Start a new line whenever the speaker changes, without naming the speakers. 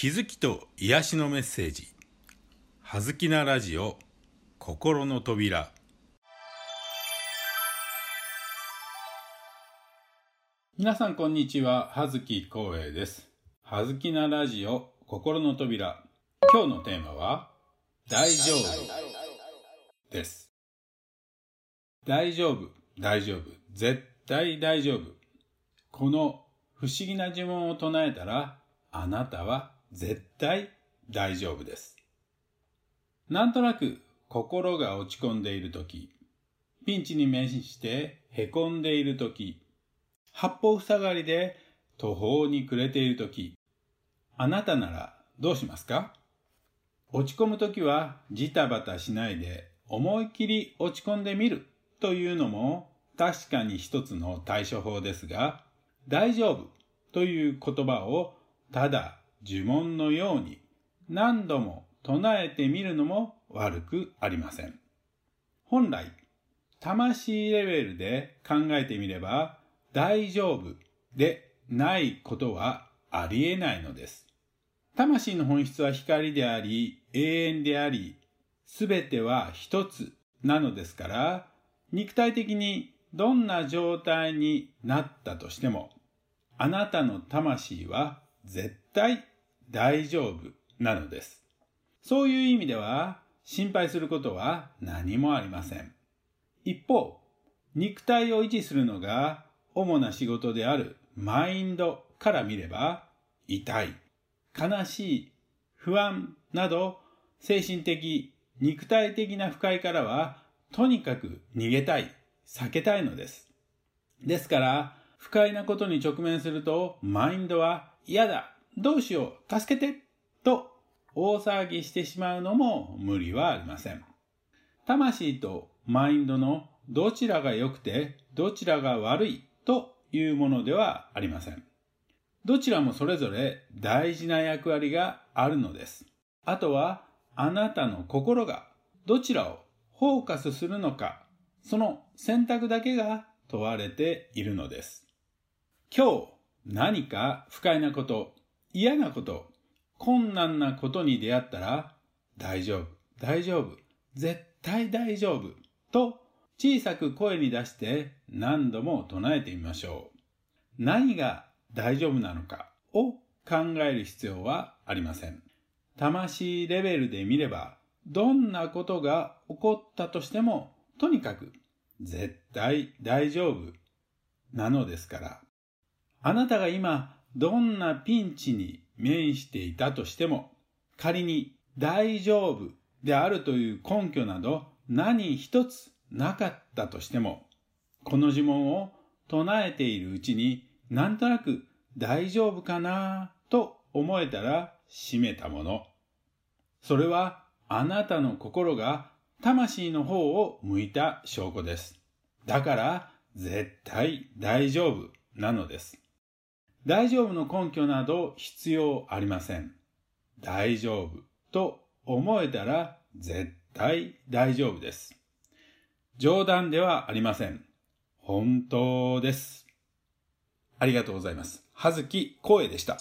気づきと癒しのメッセージ「はずきなラジオ心の扉」皆さんこんにちは。葉月光栄です。はずきなラジオ心の扉。今日のテーマは大丈夫です。大丈夫。大丈夫。絶対大丈夫。この不思議な呪文を唱えたらあなたは絶対大丈夫です。なんとなく心が落ち込んでいるとき、ピンチに面して凹んでいるとき、八方塞がりで途方に暮れているとき、あなたならどうしますか？落ち込むときはジタバタしないで思いっきり落ち込んでみるというのも確かに一つの対処法ですが、大丈夫という言葉をただ呪文のように何度も唱えてみるのも悪くありません。本来、魂レベルで考えてみれば大丈夫でないことはありえないのです。魂の本質は光であり、永遠であり、すべては一つなのですから、肉体的にどんな状態になったとしても、あなたの魂は絶対大丈夫なのです。そういう意味では心配することは何もありません。一方、肉体を維持するのが主な仕事であるマインドから見れば痛い、悲しい、不安など精神的、肉体的な不快からはとにかく逃げたい、避けたいのです。ですから、不快なことに直面するとマインドは嫌だ、どうしよう、助けてと大騒ぎしてしまうのも無理はありません。魂とマインドのどちらが良くてどちらが悪いというものではありません。どちらもそれぞれ大事な役割があるのです。あとはあなたの心がどちらをフォーカスするのか、その選択だけが問われているのです。今日何か不快なこと、嫌なこと、困難なことに出会ったら、大丈夫、大丈夫、絶対大丈夫と小さく声に出して何度も唱えてみましょう。何が大丈夫なのかを考える必要はありません。魂レベルで見れば、どんなことが起こったとしても、とにかく絶対大丈夫なのですから。あなたが今どんなピンチに面していたとしても、仮に大丈夫であるという根拠など何一つなかったとしても、この呪文を唱えているうちになんとなく大丈夫かなと思えたら閉めたもの。それはあなたの心が魂の方を向いた証拠です。だから絶対大丈夫なのです。大丈夫の根拠など必要ありません。大丈夫と思えたら絶対大丈夫です。冗談ではありません。本当です。ありがとうございます。はずきこえでした。